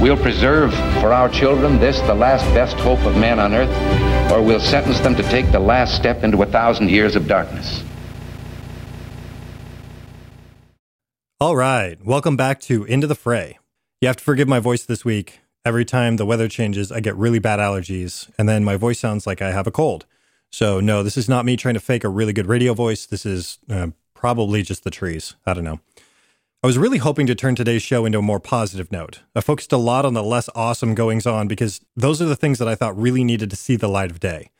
We'll preserve for our children this, the last best hope of man on earth, or we'll sentence them to take the last step into a thousand years of darkness. All right, welcome back to Into the Fray. You have to forgive my voice this week. Every time the weather changes, I get really bad allergies, and then my voice sounds like I have a cold. So, no, this is not me trying to fake a really good radio voice. This is uh, probably just the trees. I don't know. I was really hoping to turn today's show into a more positive note. I focused a lot on the less awesome goings on because those are the things that I thought really needed to see the light of day.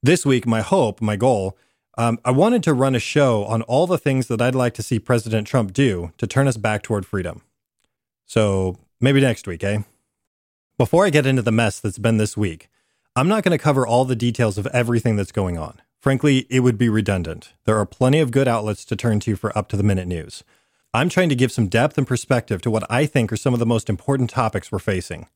This week, my hope, my goal, um, I wanted to run a show on all the things that I'd like to see President Trump do to turn us back toward freedom. So maybe next week, eh? Before I get into the mess that's been this week, I'm not going to cover all the details of everything that's going on. Frankly, it would be redundant. There are plenty of good outlets to turn to for up to the minute news. I'm trying to give some depth and perspective to what I think are some of the most important topics we're facing.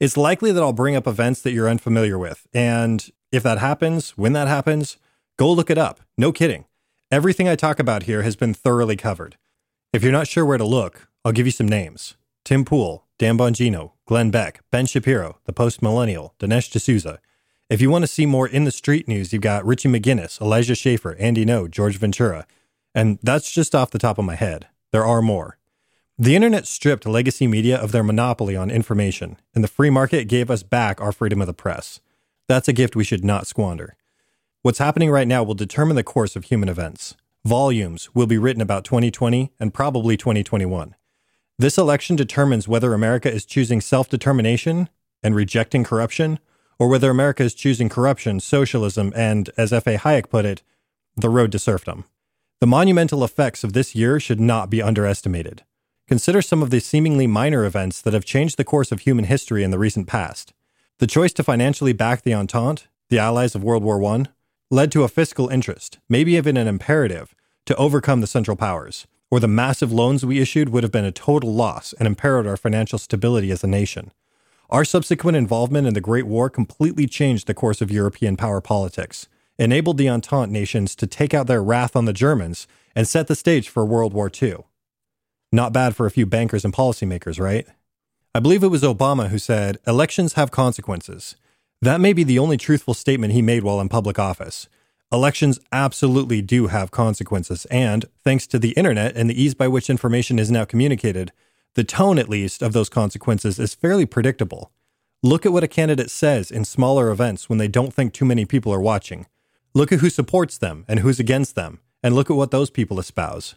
It's likely that I'll bring up events that you're unfamiliar with, and if that happens, when that happens, go look it up. No kidding. Everything I talk about here has been thoroughly covered. If you're not sure where to look, I'll give you some names Tim Pool, Dan Bongino, Glenn Beck, Ben Shapiro, The Post Millennial, Dinesh D'Souza. If you want to see more in the street news, you've got Richie McGinniss, Elijah Schaffer, Andy Ngo, George Ventura. And that's just off the top of my head. There are more. The internet stripped legacy media of their monopoly on information, and the free market gave us back our freedom of the press. That's a gift we should not squander. What's happening right now will determine the course of human events. Volumes will be written about 2020 and probably 2021. This election determines whether America is choosing self determination and rejecting corruption, or whether America is choosing corruption, socialism, and, as F.A. Hayek put it, the road to serfdom. The monumental effects of this year should not be underestimated. Consider some of the seemingly minor events that have changed the course of human history in the recent past. The choice to financially back the Entente, the allies of World War I, led to a fiscal interest, maybe even an imperative, to overcome the Central Powers or the massive loans we issued would have been a total loss and imperiled our financial stability as a nation. Our subsequent involvement in the Great War completely changed the course of European power politics, enabled the Entente nations to take out their wrath on the Germans, and set the stage for World War II. Not bad for a few bankers and policymakers, right? I believe it was Obama who said, Elections have consequences. That may be the only truthful statement he made while in public office. Elections absolutely do have consequences, and thanks to the internet and the ease by which information is now communicated, the tone, at least, of those consequences is fairly predictable. Look at what a candidate says in smaller events when they don't think too many people are watching. Look at who supports them and who's against them, and look at what those people espouse.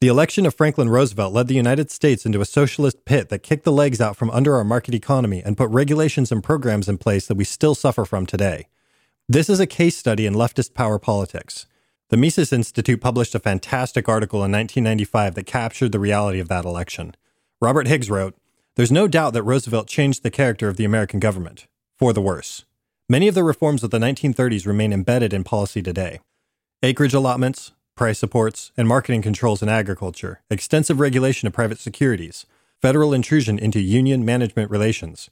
The election of Franklin Roosevelt led the United States into a socialist pit that kicked the legs out from under our market economy and put regulations and programs in place that we still suffer from today. This is a case study in leftist power politics. The Mises Institute published a fantastic article in 1995 that captured the reality of that election. Robert Higgs wrote There's no doubt that Roosevelt changed the character of the American government, for the worse. Many of the reforms of the 1930s remain embedded in policy today. Acreage allotments, price supports, and marketing controls in agriculture, extensive regulation of private securities, federal intrusion into union management relations,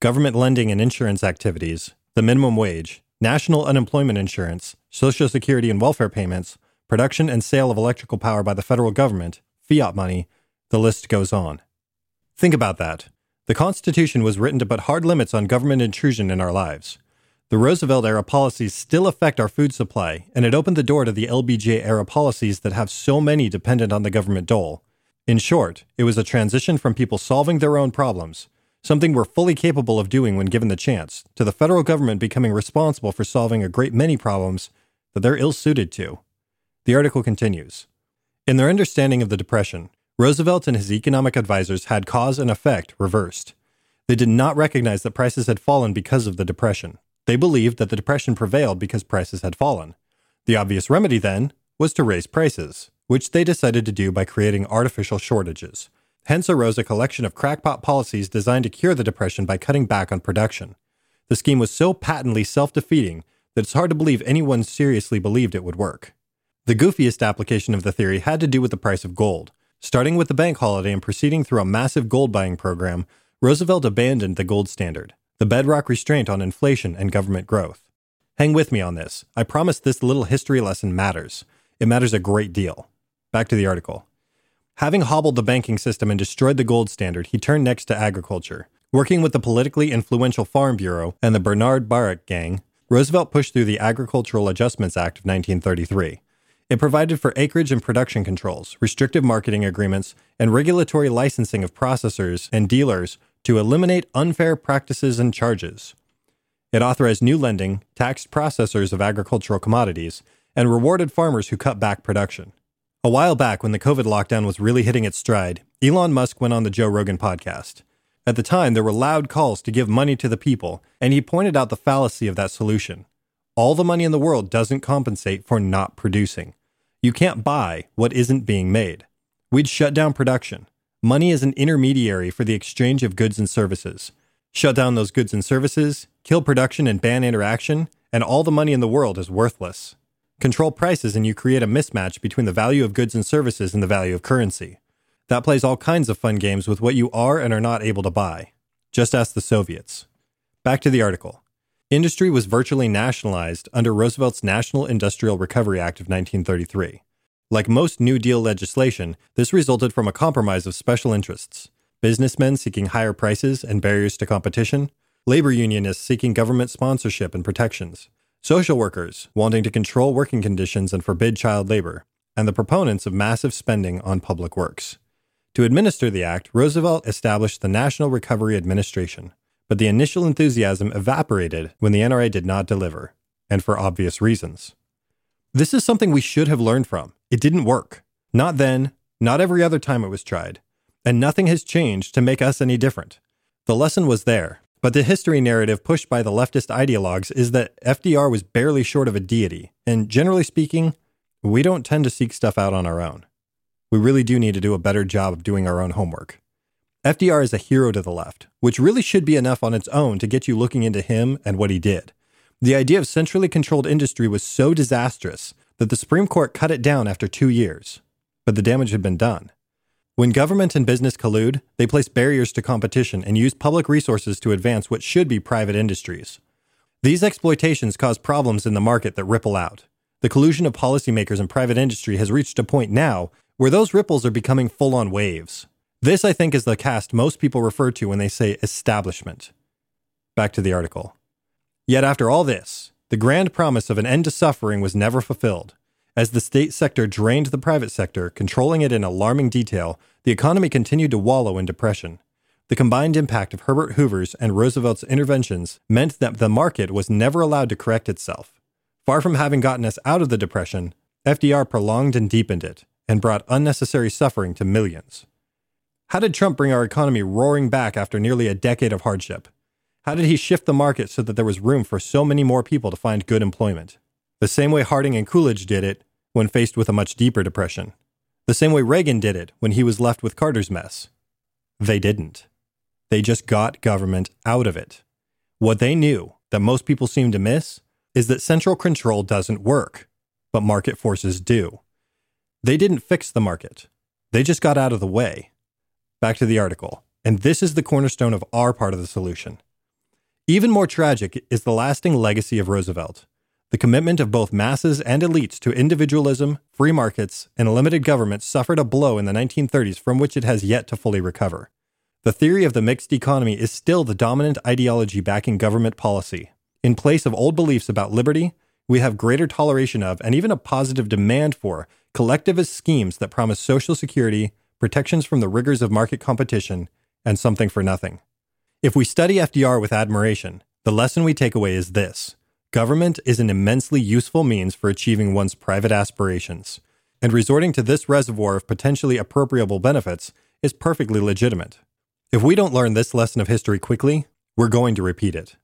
government lending and insurance activities, the minimum wage, national unemployment insurance, Social Security and welfare payments, production and sale of electrical power by the federal government, fiat money, the list goes on. Think about that. The Constitution was written to put hard limits on government intrusion in our lives. The Roosevelt era policies still affect our food supply, and it opened the door to the LBJ era policies that have so many dependent on the government dole. In short, it was a transition from people solving their own problems something we're fully capable of doing when given the chance, to the federal government becoming responsible for solving a great many problems that they're ill suited to. The article continues In their understanding of the Depression, Roosevelt and his economic advisors had cause and effect reversed. They did not recognize that prices had fallen because of the Depression. They believed that the Depression prevailed because prices had fallen. The obvious remedy, then, was to raise prices, which they decided to do by creating artificial shortages. Hence arose a collection of crackpot policies designed to cure the Depression by cutting back on production. The scheme was so patently self defeating that it's hard to believe anyone seriously believed it would work. The goofiest application of the theory had to do with the price of gold. Starting with the bank holiday and proceeding through a massive gold buying program, Roosevelt abandoned the gold standard, the bedrock restraint on inflation and government growth. Hang with me on this. I promise this little history lesson matters. It matters a great deal. Back to the article. Having hobbled the banking system and destroyed the gold standard, he turned next to agriculture. Working with the politically influential Farm Bureau and the Bernard Baruch gang, Roosevelt pushed through the Agricultural Adjustments Act of 1933. It provided for acreage and production controls, restrictive marketing agreements, and regulatory licensing of processors and dealers to eliminate unfair practices and charges. It authorized new lending, taxed processors of agricultural commodities, and rewarded farmers who cut back production. A while back, when the COVID lockdown was really hitting its stride, Elon Musk went on the Joe Rogan podcast. At the time, there were loud calls to give money to the people, and he pointed out the fallacy of that solution. All the money in the world doesn't compensate for not producing. You can't buy what isn't being made. We'd shut down production. Money is an intermediary for the exchange of goods and services. Shut down those goods and services, kill production and ban interaction, and all the money in the world is worthless. Control prices and you create a mismatch between the value of goods and services and the value of currency. That plays all kinds of fun games with what you are and are not able to buy. Just ask the Soviets. Back to the article. Industry was virtually nationalized under Roosevelt's National Industrial Recovery Act of 1933. Like most New Deal legislation, this resulted from a compromise of special interests businessmen seeking higher prices and barriers to competition, labor unionists seeking government sponsorship and protections, social workers wanting to control working conditions and forbid child labor, and the proponents of massive spending on public works. To administer the act, Roosevelt established the National Recovery Administration, but the initial enthusiasm evaporated when the NRA did not deliver, and for obvious reasons. This is something we should have learned from. It didn't work. Not then, not every other time it was tried. And nothing has changed to make us any different. The lesson was there, but the history narrative pushed by the leftist ideologues is that FDR was barely short of a deity, and generally speaking, we don't tend to seek stuff out on our own. We really do need to do a better job of doing our own homework. FDR is a hero to the left, which really should be enough on its own to get you looking into him and what he did. The idea of centrally controlled industry was so disastrous that the Supreme Court cut it down after two years, but the damage had been done. When government and business collude, they place barriers to competition and use public resources to advance what should be private industries. These exploitations cause problems in the market that ripple out. The collusion of policymakers and private industry has reached a point now where those ripples are becoming full on waves. This, I think, is the caste most people refer to when they say establishment. Back to the article. Yet after all this, the grand promise of an end to suffering was never fulfilled. As the state sector drained the private sector, controlling it in alarming detail, the economy continued to wallow in depression. The combined impact of Herbert Hoover's and Roosevelt's interventions meant that the market was never allowed to correct itself. Far from having gotten us out of the depression, FDR prolonged and deepened it, and brought unnecessary suffering to millions. How did Trump bring our economy roaring back after nearly a decade of hardship? How did he shift the market so that there was room for so many more people to find good employment? The same way Harding and Coolidge did it when faced with a much deeper depression. The same way Reagan did it when he was left with Carter's mess. They didn't. They just got government out of it. What they knew that most people seem to miss is that central control doesn't work, but market forces do. They didn't fix the market. They just got out of the way. Back to the article. And this is the cornerstone of our part of the solution. Even more tragic is the lasting legacy of Roosevelt the commitment of both masses and elites to individualism, free markets, and limited government suffered a blow in the 1930s from which it has yet to fully recover. The theory of the mixed economy is still the dominant ideology backing government policy. In place of old beliefs about liberty, we have greater toleration of and even a positive demand for collectivist schemes that promise social security, protections from the rigors of market competition, and something for nothing. If we study FDR with admiration, the lesson we take away is this government is an immensely useful means for achieving one's private aspirations, and resorting to this reservoir of potentially appropriable benefits is perfectly legitimate. If we don't learn this lesson of history quickly, we're going to repeat it.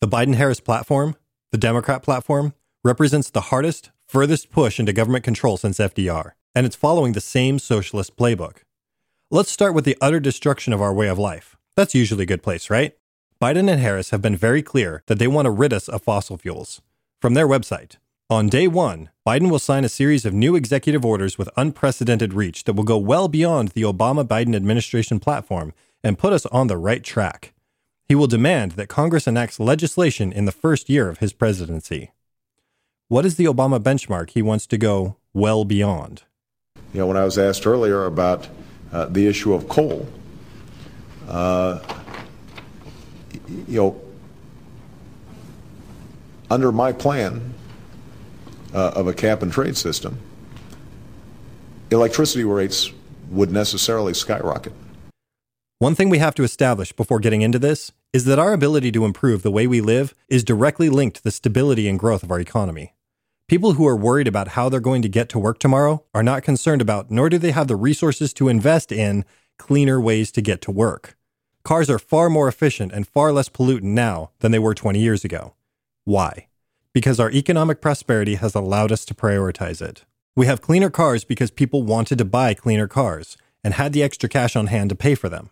The Biden Harris platform, the Democrat platform, represents the hardest, furthest push into government control since FDR, and it's following the same socialist playbook. Let's start with the utter destruction of our way of life. That's usually a good place, right? Biden and Harris have been very clear that they want to rid us of fossil fuels. From their website, on day one, Biden will sign a series of new executive orders with unprecedented reach that will go well beyond the Obama Biden administration platform and put us on the right track. He will demand that Congress enacts legislation in the first year of his presidency. What is the Obama benchmark he wants to go well beyond? You know, when I was asked earlier about uh, the issue of coal, uh, you know, under my plan uh, of a cap and trade system, electricity rates would necessarily skyrocket. One thing we have to establish before getting into this is that our ability to improve the way we live is directly linked to the stability and growth of our economy. People who are worried about how they're going to get to work tomorrow are not concerned about, nor do they have the resources to invest in, cleaner ways to get to work. Cars are far more efficient and far less pollutant now than they were 20 years ago. Why? Because our economic prosperity has allowed us to prioritize it. We have cleaner cars because people wanted to buy cleaner cars and had the extra cash on hand to pay for them.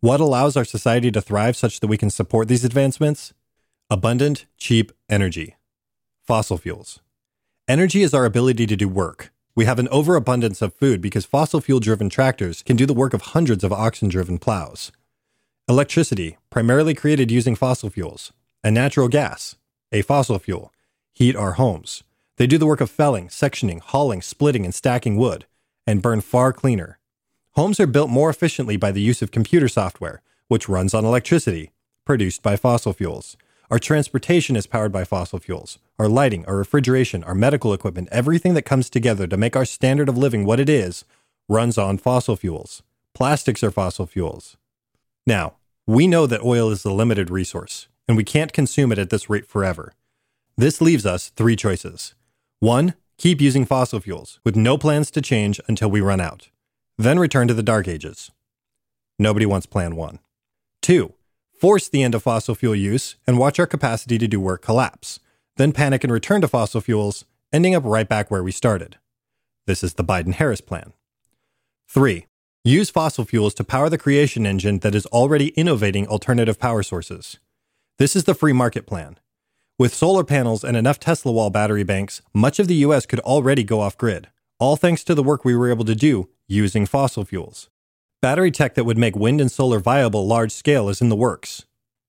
What allows our society to thrive such that we can support these advancements? Abundant, cheap energy. Fossil fuels. Energy is our ability to do work. We have an overabundance of food because fossil fuel driven tractors can do the work of hundreds of oxen driven plows. Electricity, primarily created using fossil fuels, and natural gas, a fossil fuel, heat our homes. They do the work of felling, sectioning, hauling, splitting, and stacking wood, and burn far cleaner. Homes are built more efficiently by the use of computer software, which runs on electricity, produced by fossil fuels. Our transportation is powered by fossil fuels. Our lighting, our refrigeration, our medical equipment, everything that comes together to make our standard of living what it is, runs on fossil fuels. Plastics are fossil fuels. Now, we know that oil is a limited resource, and we can't consume it at this rate forever. This leaves us three choices. One, keep using fossil fuels, with no plans to change until we run out. Then return to the dark ages. Nobody wants plan one. Two, force the end of fossil fuel use and watch our capacity to do work collapse. Then panic and return to fossil fuels, ending up right back where we started. This is the Biden Harris plan. Three, Use fossil fuels to power the creation engine that is already innovating alternative power sources. This is the free market plan. With solar panels and enough Tesla wall battery banks, much of the US could already go off grid, all thanks to the work we were able to do using fossil fuels. Battery tech that would make wind and solar viable large scale is in the works.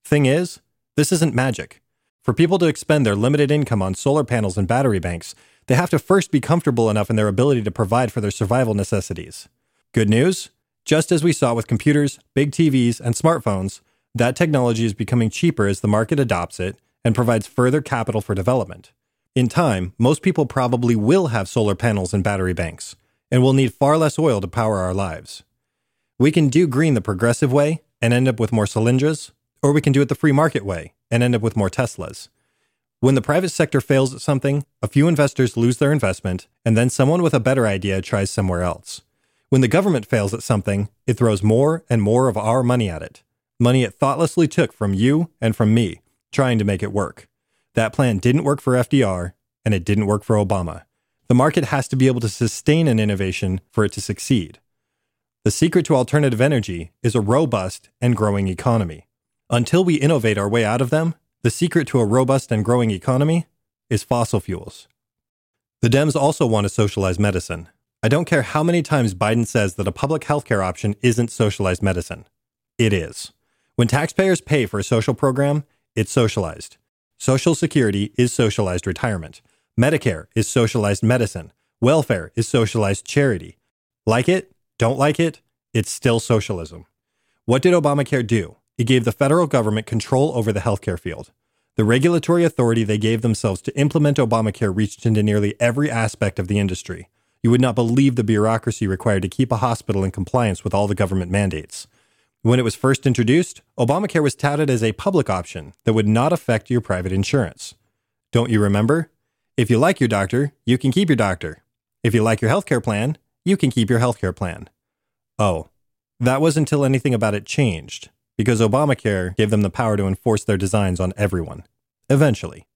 Thing is, this isn't magic. For people to expend their limited income on solar panels and battery banks, they have to first be comfortable enough in their ability to provide for their survival necessities. Good news? Just as we saw with computers, big TVs, and smartphones, that technology is becoming cheaper as the market adopts it and provides further capital for development. In time, most people probably will have solar panels and battery banks, and will need far less oil to power our lives. We can do green the progressive way and end up with more Solyndras, or we can do it the free market way and end up with more Teslas. When the private sector fails at something, a few investors lose their investment, and then someone with a better idea tries somewhere else. When the government fails at something, it throws more and more of our money at it. Money it thoughtlessly took from you and from me, trying to make it work. That plan didn't work for FDR, and it didn't work for Obama. The market has to be able to sustain an innovation for it to succeed. The secret to alternative energy is a robust and growing economy. Until we innovate our way out of them, the secret to a robust and growing economy is fossil fuels. The Dems also want to socialize medicine. I don't care how many times Biden says that a public healthcare option isn't socialized medicine. It is. When taxpayers pay for a social program, it's socialized. Social Security is socialized retirement. Medicare is socialized medicine. Welfare is socialized charity. Like it? Don't like it? It's still socialism. What did Obamacare do? It gave the federal government control over the healthcare field. The regulatory authority they gave themselves to implement Obamacare reached into nearly every aspect of the industry. You would not believe the bureaucracy required to keep a hospital in compliance with all the government mandates. When it was first introduced, Obamacare was touted as a public option that would not affect your private insurance. Don't you remember? If you like your doctor, you can keep your doctor. If you like your healthcare plan, you can keep your healthcare plan. Oh, that was until anything about it changed, because Obamacare gave them the power to enforce their designs on everyone. Eventually.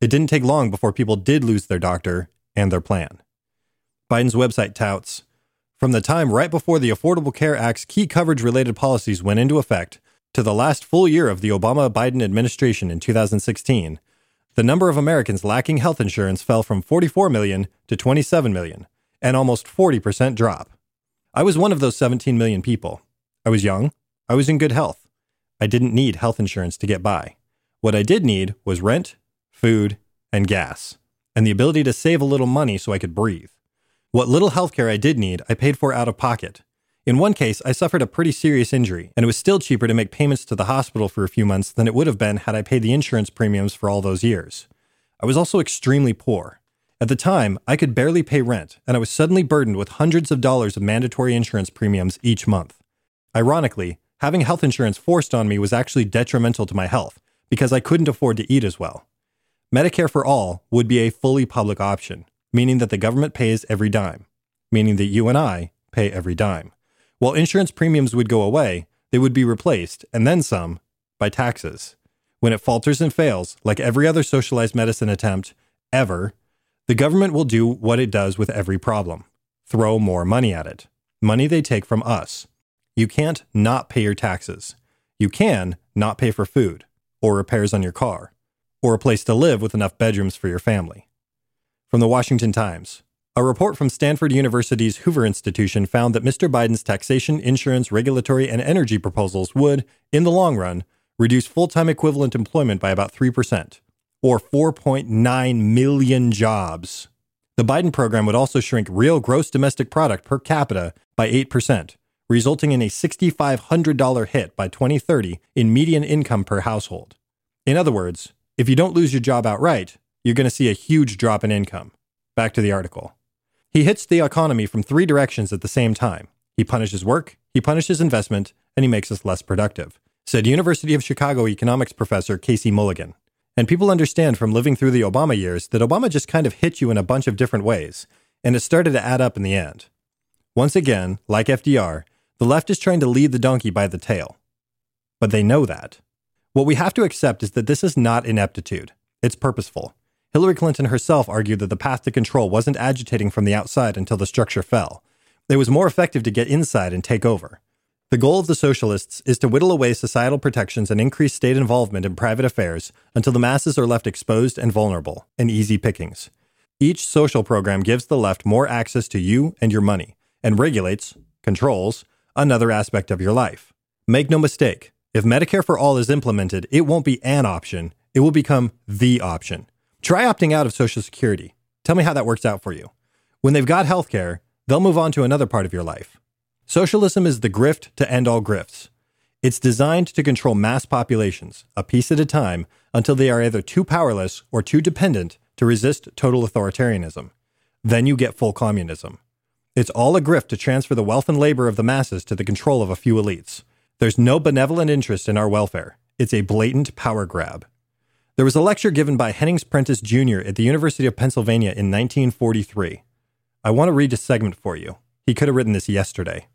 It didn't take long before people did lose their doctor and their plan. Biden's website touts From the time right before the Affordable Care Act's key coverage related policies went into effect to the last full year of the Obama Biden administration in 2016, the number of Americans lacking health insurance fell from 44 million to 27 million, an almost 40% drop. I was one of those 17 million people. I was young, I was in good health. I didn't need health insurance to get by. What I did need was rent, food, and gas, and the ability to save a little money so I could breathe. What little healthcare I did need, I paid for out of pocket. In one case, I suffered a pretty serious injury, and it was still cheaper to make payments to the hospital for a few months than it would have been had I paid the insurance premiums for all those years. I was also extremely poor. At the time, I could barely pay rent, and I was suddenly burdened with hundreds of dollars of mandatory insurance premiums each month. Ironically, having health insurance forced on me was actually detrimental to my health because I couldn't afford to eat as well. Medicare for all would be a fully public option, meaning that the government pays every dime, meaning that you and I pay every dime. While insurance premiums would go away, they would be replaced, and then some, by taxes. When it falters and fails, like every other socialized medicine attempt ever, the government will do what it does with every problem throw more money at it. Money they take from us. You can't not pay your taxes. You can not pay for food, or repairs on your car, or a place to live with enough bedrooms for your family. From the Washington Times a report from Stanford University's Hoover Institution found that Mr. Biden's taxation, insurance, regulatory, and energy proposals would, in the long run, reduce full time equivalent employment by about 3%, or 4.9 million jobs. The Biden program would also shrink real gross domestic product per capita by 8%, resulting in a $6,500 hit by 2030 in median income per household. In other words, if you don't lose your job outright, you're going to see a huge drop in income. Back to the article. He hits the economy from three directions at the same time. He punishes work, he punishes investment, and he makes us less productive, said University of Chicago economics professor Casey Mulligan. And people understand from living through the Obama years that Obama just kind of hit you in a bunch of different ways, and it started to add up in the end. Once again, like FDR, the left is trying to lead the donkey by the tail. But they know that. What we have to accept is that this is not ineptitude, it's purposeful. Hillary Clinton herself argued that the path to control wasn't agitating from the outside until the structure fell. It was more effective to get inside and take over. The goal of the socialists is to whittle away societal protections and increase state involvement in private affairs until the masses are left exposed and vulnerable, and easy pickings. Each social program gives the left more access to you and your money, and regulates, controls, another aspect of your life. Make no mistake, if Medicare for All is implemented, it won't be an option, it will become the option. Try opting out of Social Security. Tell me how that works out for you. When they've got healthcare, they'll move on to another part of your life. Socialism is the grift to end all grifts. It's designed to control mass populations, a piece at a time, until they are either too powerless or too dependent to resist total authoritarianism. Then you get full communism. It's all a grift to transfer the wealth and labor of the masses to the control of a few elites. There's no benevolent interest in our welfare. It's a blatant power grab. There was a lecture given by Hennings Prentis Jr. at the University of Pennsylvania in 1943. I want to read a segment for you. He could have written this yesterday.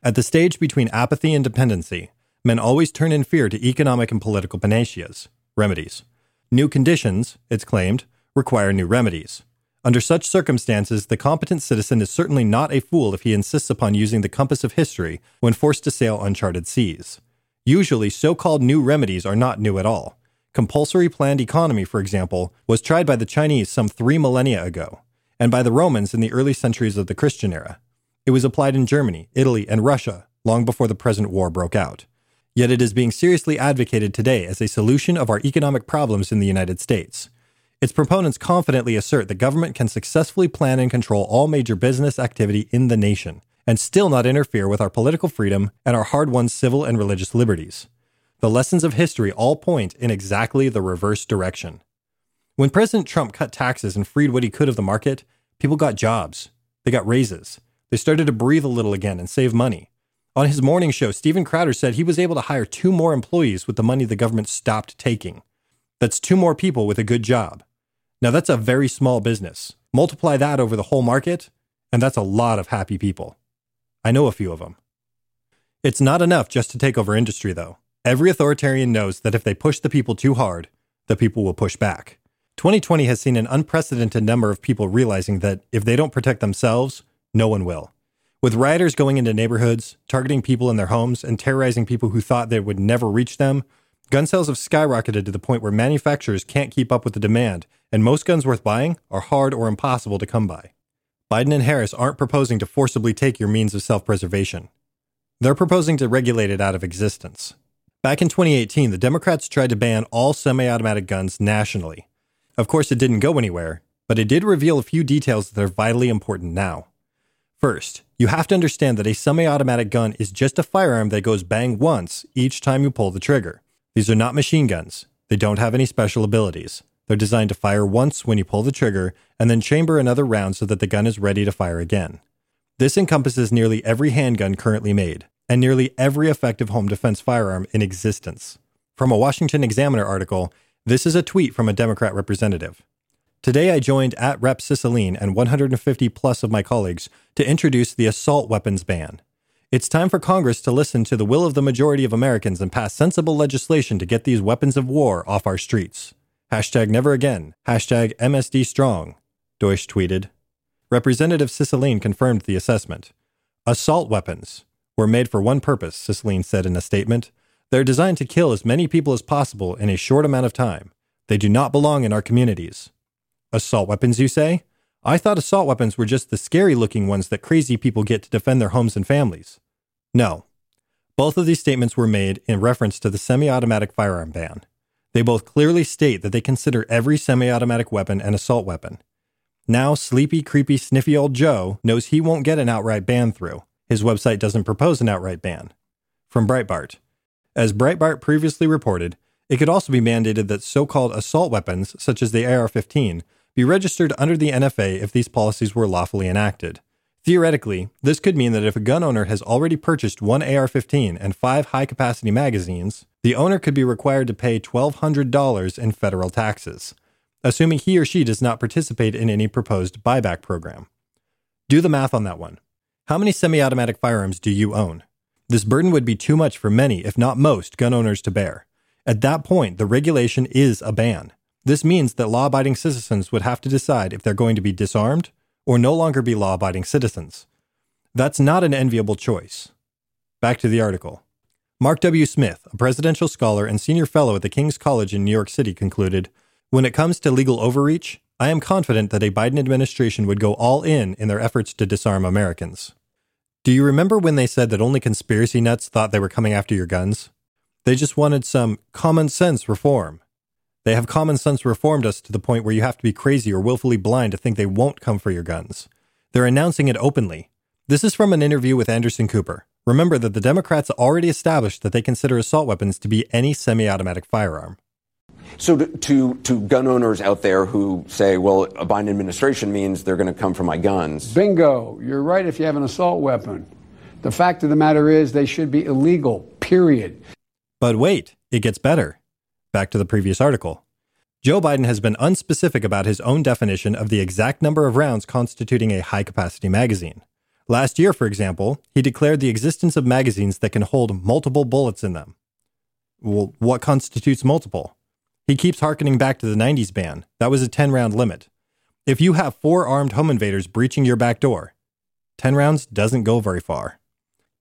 At the stage between apathy and dependency, men always turn in fear to economic and political panaceas, remedies. New conditions, it's claimed, require new remedies. Under such circumstances, the competent citizen is certainly not a fool if he insists upon using the compass of history when forced to sail uncharted seas. Usually, so called new remedies are not new at all. Compulsory planned economy, for example, was tried by the Chinese some three millennia ago, and by the Romans in the early centuries of the Christian era. It was applied in Germany, Italy, and Russia long before the present war broke out. Yet it is being seriously advocated today as a solution of our economic problems in the United States. Its proponents confidently assert that government can successfully plan and control all major business activity in the nation and still not interfere with our political freedom and our hard won civil and religious liberties. The lessons of history all point in exactly the reverse direction. When President Trump cut taxes and freed what he could of the market, people got jobs. They got raises. They started to breathe a little again and save money. On his morning show, Steven Crowder said he was able to hire two more employees with the money the government stopped taking. That's two more people with a good job. Now, that's a very small business. Multiply that over the whole market, and that's a lot of happy people. I know a few of them. It's not enough just to take over industry, though. Every authoritarian knows that if they push the people too hard, the people will push back. 2020 has seen an unprecedented number of people realizing that if they don't protect themselves, no one will. With rioters going into neighborhoods, targeting people in their homes, and terrorizing people who thought they would never reach them, gun sales have skyrocketed to the point where manufacturers can't keep up with the demand, and most guns worth buying are hard or impossible to come by. Biden and Harris aren't proposing to forcibly take your means of self preservation. They're proposing to regulate it out of existence. Back in 2018, the Democrats tried to ban all semi automatic guns nationally. Of course, it didn't go anywhere, but it did reveal a few details that are vitally important now. First, you have to understand that a semi automatic gun is just a firearm that goes bang once each time you pull the trigger. These are not machine guns, they don't have any special abilities. They're designed to fire once when you pull the trigger and then chamber another round so that the gun is ready to fire again. This encompasses nearly every handgun currently made and nearly every effective home defense firearm in existence. From a Washington Examiner article, this is a tweet from a Democrat representative. Today, I joined at Rep Cicilline and 150 plus of my colleagues to introduce the assault weapons ban. It's time for Congress to listen to the will of the majority of Americans and pass sensible legislation to get these weapons of war off our streets. Hashtag never again. Hashtag MSD strong. Deutch tweeted. Representative Cicilline confirmed the assessment. Assault weapons were made for one purpose, Cicilline said in a statement. They're designed to kill as many people as possible in a short amount of time. They do not belong in our communities. Assault weapons, you say? I thought assault weapons were just the scary looking ones that crazy people get to defend their homes and families. No. Both of these statements were made in reference to the semi automatic firearm ban. They both clearly state that they consider every semi automatic weapon an assault weapon. Now, sleepy, creepy, sniffy old Joe knows he won't get an outright ban through. His website doesn't propose an outright ban. From Breitbart. As Breitbart previously reported, it could also be mandated that so called assault weapons, such as the AR 15, be registered under the NFA if these policies were lawfully enacted. Theoretically, this could mean that if a gun owner has already purchased one AR 15 and five high capacity magazines, the owner could be required to pay $1,200 in federal taxes, assuming he or she does not participate in any proposed buyback program. Do the math on that one. How many semi automatic firearms do you own? This burden would be too much for many, if not most, gun owners to bear. At that point, the regulation is a ban. This means that law abiding citizens would have to decide if they're going to be disarmed or no longer be law abiding citizens. That's not an enviable choice. Back to the article. Mark W. Smith, a presidential scholar and senior fellow at the King's College in New York City, concluded When it comes to legal overreach, I am confident that a Biden administration would go all in in their efforts to disarm Americans. Do you remember when they said that only conspiracy nuts thought they were coming after your guns? They just wanted some common sense reform. They have common sense reformed us to the point where you have to be crazy or willfully blind to think they won't come for your guns. They're announcing it openly. This is from an interview with Anderson Cooper. Remember that the Democrats already established that they consider assault weapons to be any semi automatic firearm. So, to, to, to, gun owners out there who say, well, a Biden administration means they're going to come for my guns. Bingo. You're right if you have an assault weapon. The fact of the matter is, they should be illegal, period. But wait, it gets better. Back to the previous article. Joe Biden has been unspecific about his own definition of the exact number of rounds constituting a high capacity magazine. Last year, for example, he declared the existence of magazines that can hold multiple bullets in them. Well, what constitutes multiple? He keeps harkening back to the 90s ban. That was a 10 round limit. If you have four armed home invaders breaching your back door, 10 rounds doesn't go very far.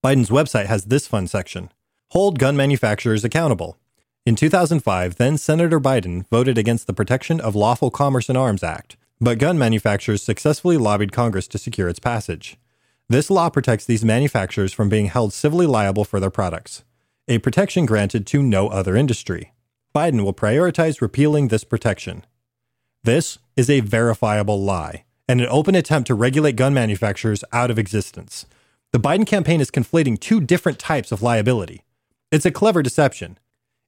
Biden's website has this fun section Hold gun manufacturers accountable. In 2005, then Senator Biden voted against the Protection of Lawful Commerce in Arms Act, but gun manufacturers successfully lobbied Congress to secure its passage. This law protects these manufacturers from being held civilly liable for their products, a protection granted to no other industry. Biden will prioritize repealing this protection. This is a verifiable lie and an open attempt to regulate gun manufacturers out of existence. The Biden campaign is conflating two different types of liability. It's a clever deception,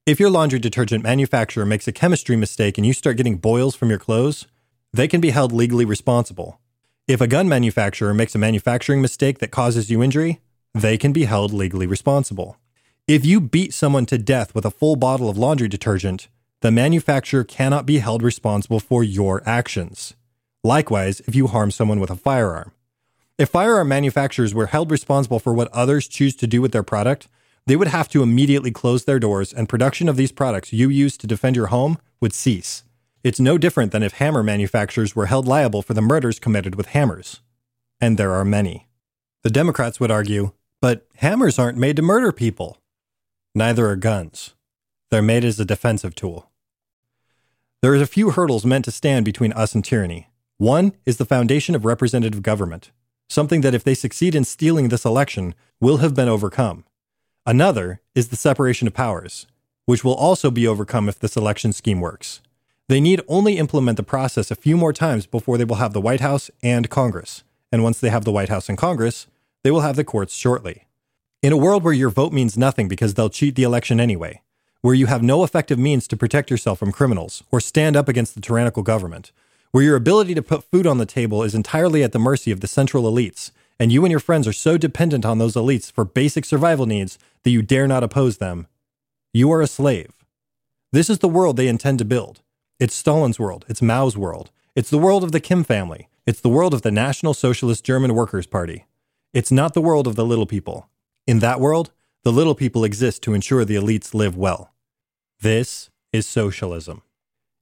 if your laundry detergent manufacturer makes a chemistry mistake and you start getting boils from your clothes, they can be held legally responsible. If a gun manufacturer makes a manufacturing mistake that causes you injury, they can be held legally responsible. If you beat someone to death with a full bottle of laundry detergent, the manufacturer cannot be held responsible for your actions. Likewise, if you harm someone with a firearm. If firearm manufacturers were held responsible for what others choose to do with their product, they would have to immediately close their doors and production of these products you use to defend your home would cease. It's no different than if hammer manufacturers were held liable for the murders committed with hammers. And there are many. The Democrats would argue, but hammers aren't made to murder people. Neither are guns. They're made as a defensive tool. There are a few hurdles meant to stand between us and tyranny. One is the foundation of representative government, something that if they succeed in stealing this election will have been overcome. Another is the separation of powers, which will also be overcome if this election scheme works. They need only implement the process a few more times before they will have the White House and Congress. And once they have the White House and Congress, they will have the courts shortly. In a world where your vote means nothing because they'll cheat the election anyway, where you have no effective means to protect yourself from criminals or stand up against the tyrannical government, where your ability to put food on the table is entirely at the mercy of the central elites, and you and your friends are so dependent on those elites for basic survival needs that you dare not oppose them, you are a slave. This is the world they intend to build. It's Stalin's world. It's Mao's world. It's the world of the Kim family. It's the world of the National Socialist German Workers' Party. It's not the world of the little people. In that world, the little people exist to ensure the elites live well. This is socialism.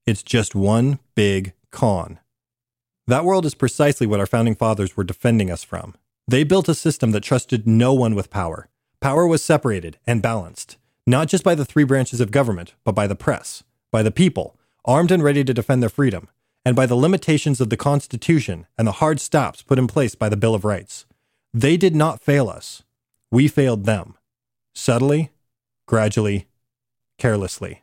It's just one big con. That world is precisely what our founding fathers were defending us from. They built a system that trusted no one with power. Power was separated and balanced, not just by the three branches of government, but by the press, by the people, armed and ready to defend their freedom, and by the limitations of the Constitution and the hard stops put in place by the Bill of Rights. They did not fail us. We failed them. Subtly, gradually, carelessly.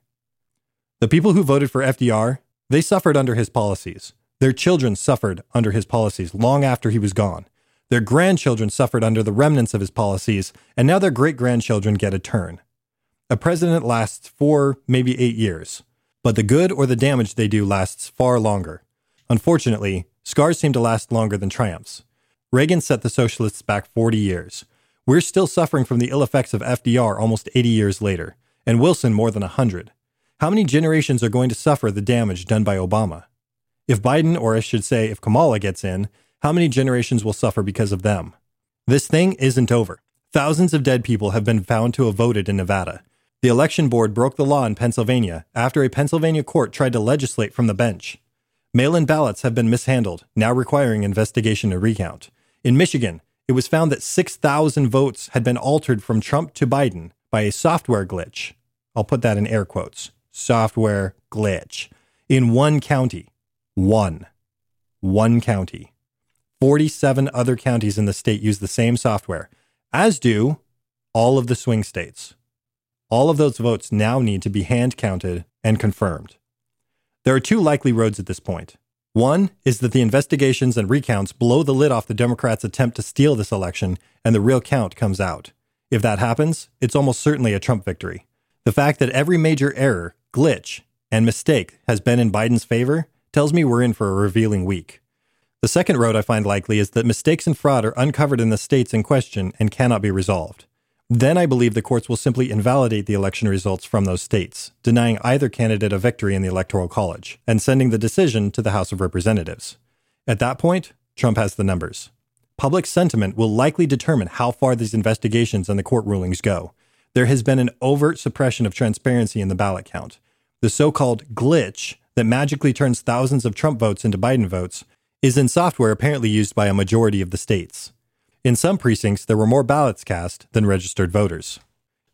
The people who voted for FDR, they suffered under his policies. Their children suffered under his policies long after he was gone. Their grandchildren suffered under the remnants of his policies, and now their great grandchildren get a turn. A president lasts four, maybe eight years but the good or the damage they do lasts far longer. Unfortunately, scars seem to last longer than triumphs. Reagan set the socialists back 40 years. We're still suffering from the ill effects of FDR almost 80 years later, and Wilson more than 100. How many generations are going to suffer the damage done by Obama? If Biden, or I should say, if Kamala gets in, how many generations will suffer because of them? This thing isn't over. Thousands of dead people have been found to have voted in Nevada. The election board broke the law in Pennsylvania after a Pennsylvania court tried to legislate from the bench. Mail in ballots have been mishandled, now requiring investigation and recount. In Michigan, it was found that 6,000 votes had been altered from Trump to Biden by a software glitch. I'll put that in air quotes software glitch. In one county. One. One county. 47 other counties in the state use the same software, as do all of the swing states. All of those votes now need to be hand counted and confirmed. There are two likely roads at this point. One is that the investigations and recounts blow the lid off the Democrats' attempt to steal this election and the real count comes out. If that happens, it's almost certainly a Trump victory. The fact that every major error, glitch, and mistake has been in Biden's favor tells me we're in for a revealing week. The second road I find likely is that mistakes and fraud are uncovered in the states in question and cannot be resolved. Then I believe the courts will simply invalidate the election results from those states, denying either candidate a victory in the Electoral College, and sending the decision to the House of Representatives. At that point, Trump has the numbers. Public sentiment will likely determine how far these investigations and the court rulings go. There has been an overt suppression of transparency in the ballot count. The so called glitch that magically turns thousands of Trump votes into Biden votes is in software apparently used by a majority of the states. In some precincts, there were more ballots cast than registered voters.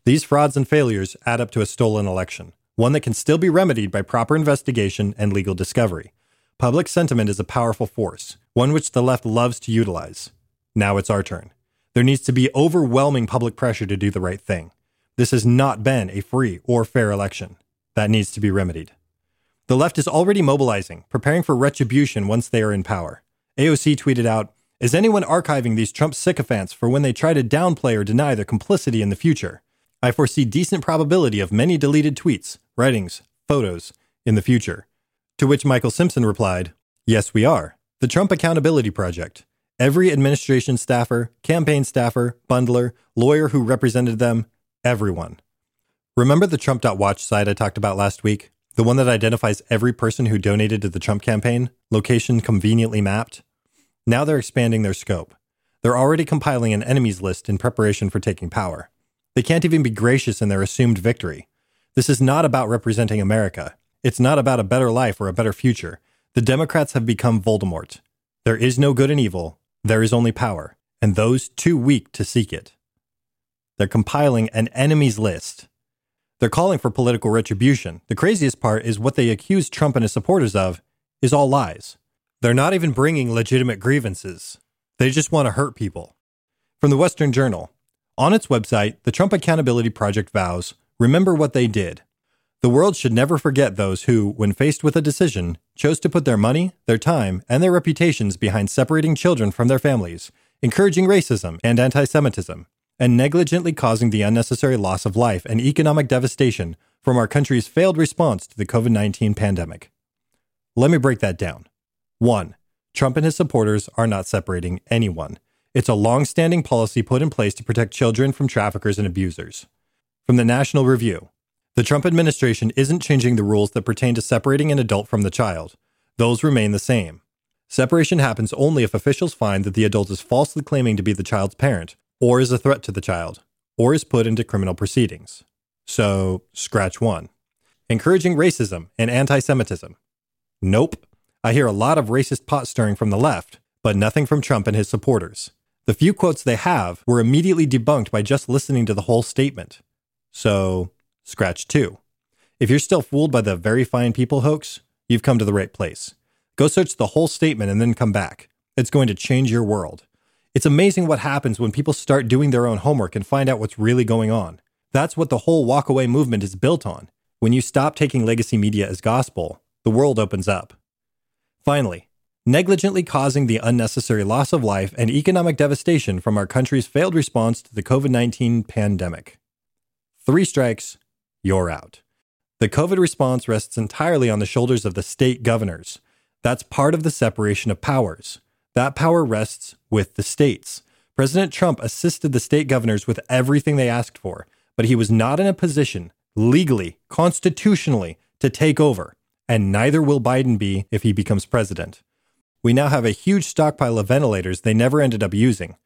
These frauds and failures add up to a stolen election, one that can still be remedied by proper investigation and legal discovery. Public sentiment is a powerful force, one which the left loves to utilize. Now it's our turn. There needs to be overwhelming public pressure to do the right thing. This has not been a free or fair election. That needs to be remedied. The left is already mobilizing, preparing for retribution once they are in power. AOC tweeted out, is anyone archiving these Trump sycophants for when they try to downplay or deny their complicity in the future? I foresee decent probability of many deleted tweets, writings, photos in the future. To which Michael Simpson replied, Yes, we are. The Trump Accountability Project. Every administration staffer, campaign staffer, bundler, lawyer who represented them, everyone. Remember the Trump.watch site I talked about last week? The one that identifies every person who donated to the Trump campaign, location conveniently mapped? Now they're expanding their scope. They're already compiling an enemies list in preparation for taking power. They can't even be gracious in their assumed victory. This is not about representing America. It's not about a better life or a better future. The Democrats have become Voldemort. There is no good and evil, there is only power, and those too weak to seek it. They're compiling an enemies list. They're calling for political retribution. The craziest part is what they accuse Trump and his supporters of is all lies. They're not even bringing legitimate grievances. They just want to hurt people. From the Western Journal On its website, the Trump Accountability Project vows remember what they did. The world should never forget those who, when faced with a decision, chose to put their money, their time, and their reputations behind separating children from their families, encouraging racism and anti Semitism, and negligently causing the unnecessary loss of life and economic devastation from our country's failed response to the COVID 19 pandemic. Let me break that down. 1. Trump and his supporters are not separating anyone. It's a long standing policy put in place to protect children from traffickers and abusers. From the National Review The Trump administration isn't changing the rules that pertain to separating an adult from the child, those remain the same. Separation happens only if officials find that the adult is falsely claiming to be the child's parent, or is a threat to the child, or is put into criminal proceedings. So, scratch one. Encouraging racism and anti Semitism. Nope. I hear a lot of racist pot stirring from the left, but nothing from Trump and his supporters. The few quotes they have were immediately debunked by just listening to the whole statement. So, scratch two. If you're still fooled by the very fine people hoax, you've come to the right place. Go search the whole statement and then come back. It's going to change your world. It's amazing what happens when people start doing their own homework and find out what's really going on. That's what the whole walkaway movement is built on. When you stop taking legacy media as gospel, the world opens up. Finally, negligently causing the unnecessary loss of life and economic devastation from our country's failed response to the COVID 19 pandemic. Three strikes, you're out. The COVID response rests entirely on the shoulders of the state governors. That's part of the separation of powers. That power rests with the states. President Trump assisted the state governors with everything they asked for, but he was not in a position, legally, constitutionally, to take over and neither will Biden be if he becomes president. We now have a huge stockpile of ventilators they never ended up using.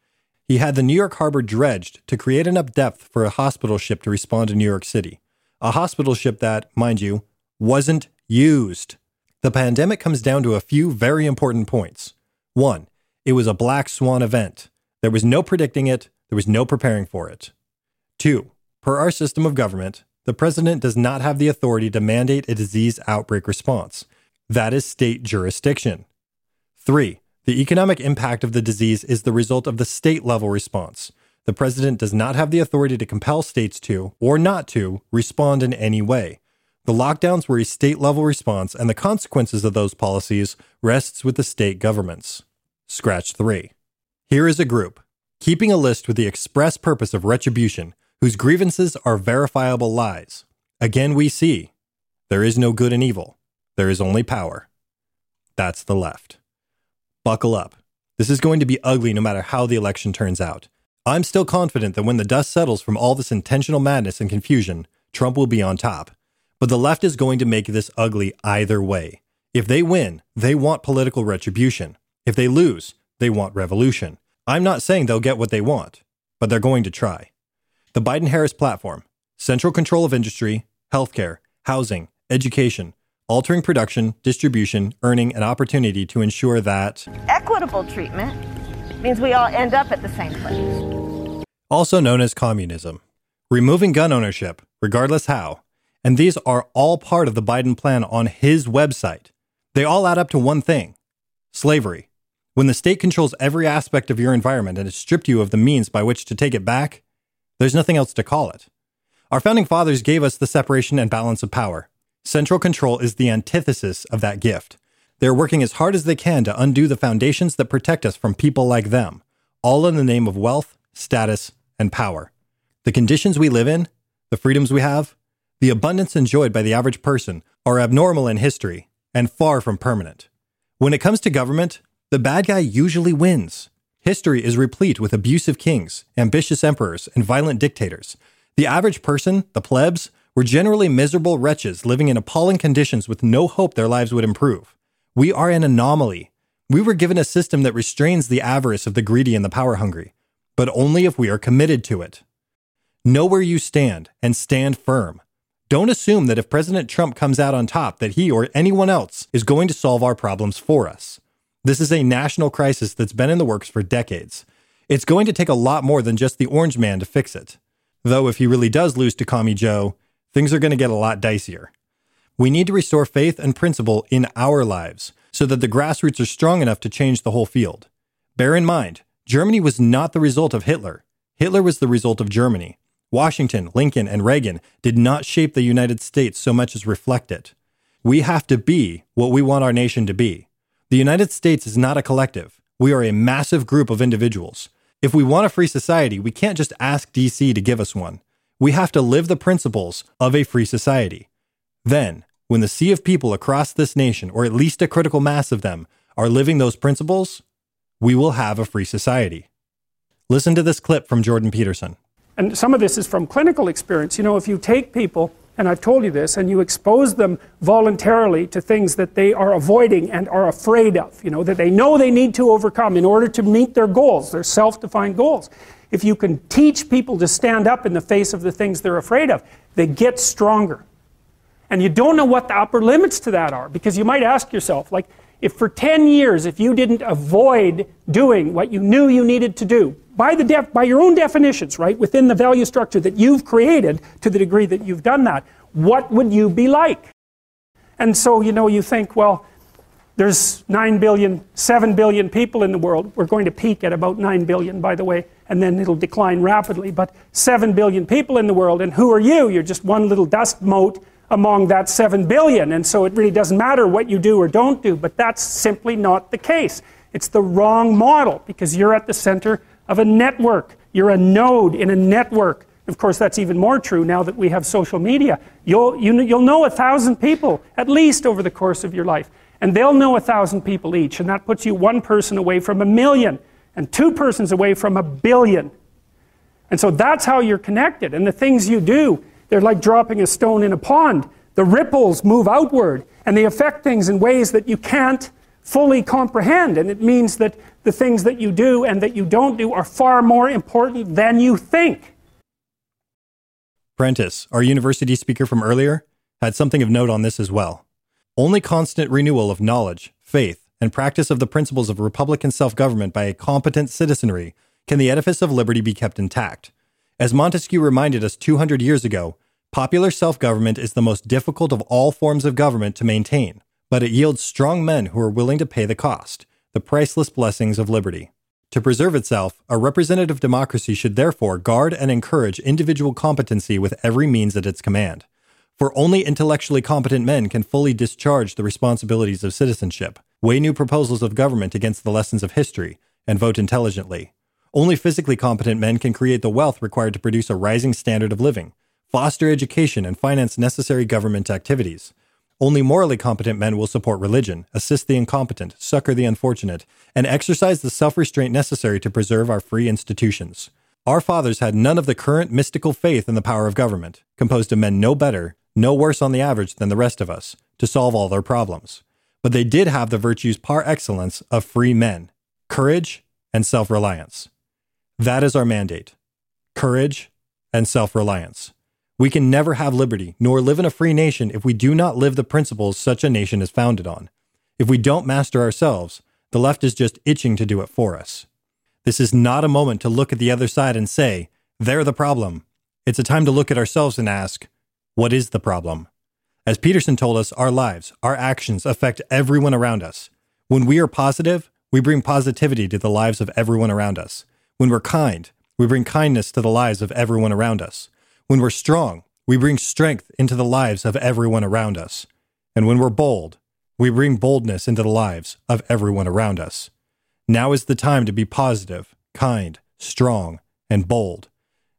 He had the New York harbor dredged to create enough depth for a hospital ship to respond to New York City. A hospital ship that, mind you, wasn't used. The pandemic comes down to a few very important points. One, it was a black swan event. There was no predicting it, there was no preparing for it. Two, per our system of government, the president does not have the authority to mandate a disease outbreak response. That is state jurisdiction. Three, the economic impact of the disease is the result of the state level response. The president does not have the authority to compel states to, or not to, respond in any way. The lockdowns were a state level response, and the consequences of those policies rests with the state governments. Scratch 3. Here is a group, keeping a list with the express purpose of retribution, whose grievances are verifiable lies. Again, we see there is no good and evil, there is only power. That's the left. Buckle up. This is going to be ugly no matter how the election turns out. I'm still confident that when the dust settles from all this intentional madness and confusion, Trump will be on top. But the left is going to make this ugly either way. If they win, they want political retribution. If they lose, they want revolution. I'm not saying they'll get what they want, but they're going to try. The Biden Harris platform central control of industry, healthcare, housing, education, altering production, distribution, earning, and opportunity to ensure that equitable treatment means we all end up at the same place. Also known as communism. Removing gun ownership, regardless how. And these are all part of the Biden plan on his website. They all add up to one thing slavery. When the state controls every aspect of your environment and has stripped you of the means by which to take it back, there's nothing else to call it. Our founding fathers gave us the separation and balance of power. Central control is the antithesis of that gift. They're working as hard as they can to undo the foundations that protect us from people like them, all in the name of wealth, status, and power. The conditions we live in, the freedoms we have, the abundance enjoyed by the average person are abnormal in history and far from permanent. When it comes to government, the bad guy usually wins. History is replete with abusive kings, ambitious emperors, and violent dictators. The average person, the plebs, were generally miserable wretches living in appalling conditions with no hope their lives would improve. We are an anomaly. We were given a system that restrains the avarice of the greedy and the power hungry, but only if we are committed to it. Know where you stand and stand firm. Don't assume that if President Trump comes out on top, that he or anyone else is going to solve our problems for us. This is a national crisis that's been in the works for decades. It's going to take a lot more than just the orange man to fix it. Though, if he really does lose to Commie Joe, things are going to get a lot dicier. We need to restore faith and principle in our lives so that the grassroots are strong enough to change the whole field. Bear in mind, Germany was not the result of Hitler. Hitler was the result of Germany. Washington, Lincoln, and Reagan did not shape the United States so much as reflect it. We have to be what we want our nation to be. The United States is not a collective. We are a massive group of individuals. If we want a free society, we can't just ask DC to give us one. We have to live the principles of a free society. Then, when the sea of people across this nation, or at least a critical mass of them, are living those principles, we will have a free society. Listen to this clip from Jordan Peterson. And some of this is from clinical experience. You know, if you take people, and I've told you this, and you expose them voluntarily to things that they are avoiding and are afraid of, you know, that they know they need to overcome in order to meet their goals, their self defined goals. If you can teach people to stand up in the face of the things they're afraid of, they get stronger. And you don't know what the upper limits to that are because you might ask yourself, like, if for 10 years, if you didn't avoid doing what you knew you needed to do, by, the def- by your own definitions, right, within the value structure that you've created to the degree that you've done that, what would you be like? And so, you know, you think, well, there's 9 billion, 7 billion people in the world. We're going to peak at about 9 billion, by the way, and then it'll decline rapidly. But 7 billion people in the world, and who are you? You're just one little dust mote among that 7 billion. And so it really doesn't matter what you do or don't do, but that's simply not the case. It's the wrong model because you're at the center of a network. You're a node in a network. Of course, that's even more true now that we have social media. You'll, you, will you will know a thousand people at least over the course of your life. And they'll know a thousand people each. And that puts you one person away from a million and two persons away from a billion. And so that's how you're connected. And the things you do they're like dropping a stone in a pond. The ripples move outward and they affect things in ways that you can't fully comprehend. And it means that the things that you do and that you don't do are far more important than you think. Prentis, our university speaker from earlier, had something of note on this as well. Only constant renewal of knowledge, faith, and practice of the principles of republican self government by a competent citizenry can the edifice of liberty be kept intact. As Montesquieu reminded us 200 years ago, popular self government is the most difficult of all forms of government to maintain, but it yields strong men who are willing to pay the cost, the priceless blessings of liberty. To preserve itself, a representative democracy should therefore guard and encourage individual competency with every means at its command. For only intellectually competent men can fully discharge the responsibilities of citizenship, weigh new proposals of government against the lessons of history, and vote intelligently. Only physically competent men can create the wealth required to produce a rising standard of living, foster education, and finance necessary government activities. Only morally competent men will support religion, assist the incompetent, succor the unfortunate, and exercise the self restraint necessary to preserve our free institutions. Our fathers had none of the current mystical faith in the power of government, composed of men no better, no worse on the average than the rest of us, to solve all their problems. But they did have the virtues par excellence of free men courage and self reliance. That is our mandate courage and self reliance. We can never have liberty nor live in a free nation if we do not live the principles such a nation is founded on. If we don't master ourselves, the left is just itching to do it for us. This is not a moment to look at the other side and say, they're the problem. It's a time to look at ourselves and ask, what is the problem? As Peterson told us, our lives, our actions affect everyone around us. When we are positive, we bring positivity to the lives of everyone around us. When we're kind, we bring kindness to the lives of everyone around us. When we're strong, we bring strength into the lives of everyone around us. And when we're bold, we bring boldness into the lives of everyone around us. Now is the time to be positive, kind, strong, and bold.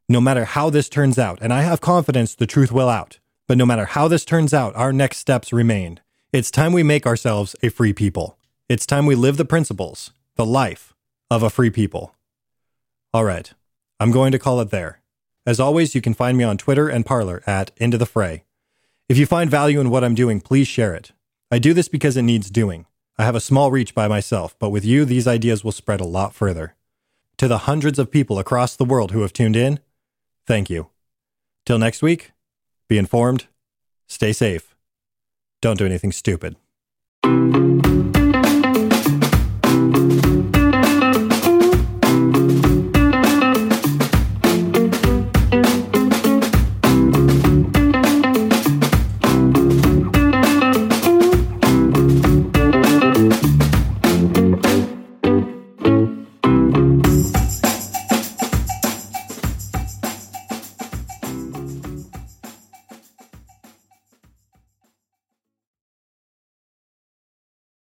No matter how this turns out, and I have confidence the truth will out, but no matter how this turns out, our next steps remain. It's time we make ourselves a free people. It's time we live the principles, the life of a free people. All right, I'm going to call it there. As always, you can find me on Twitter and Parler at Into the Fray. If you find value in what I'm doing, please share it. I do this because it needs doing. I have a small reach by myself, but with you, these ideas will spread a lot further. To the hundreds of people across the world who have tuned in, thank you. Till next week, be informed, stay safe, don't do anything stupid.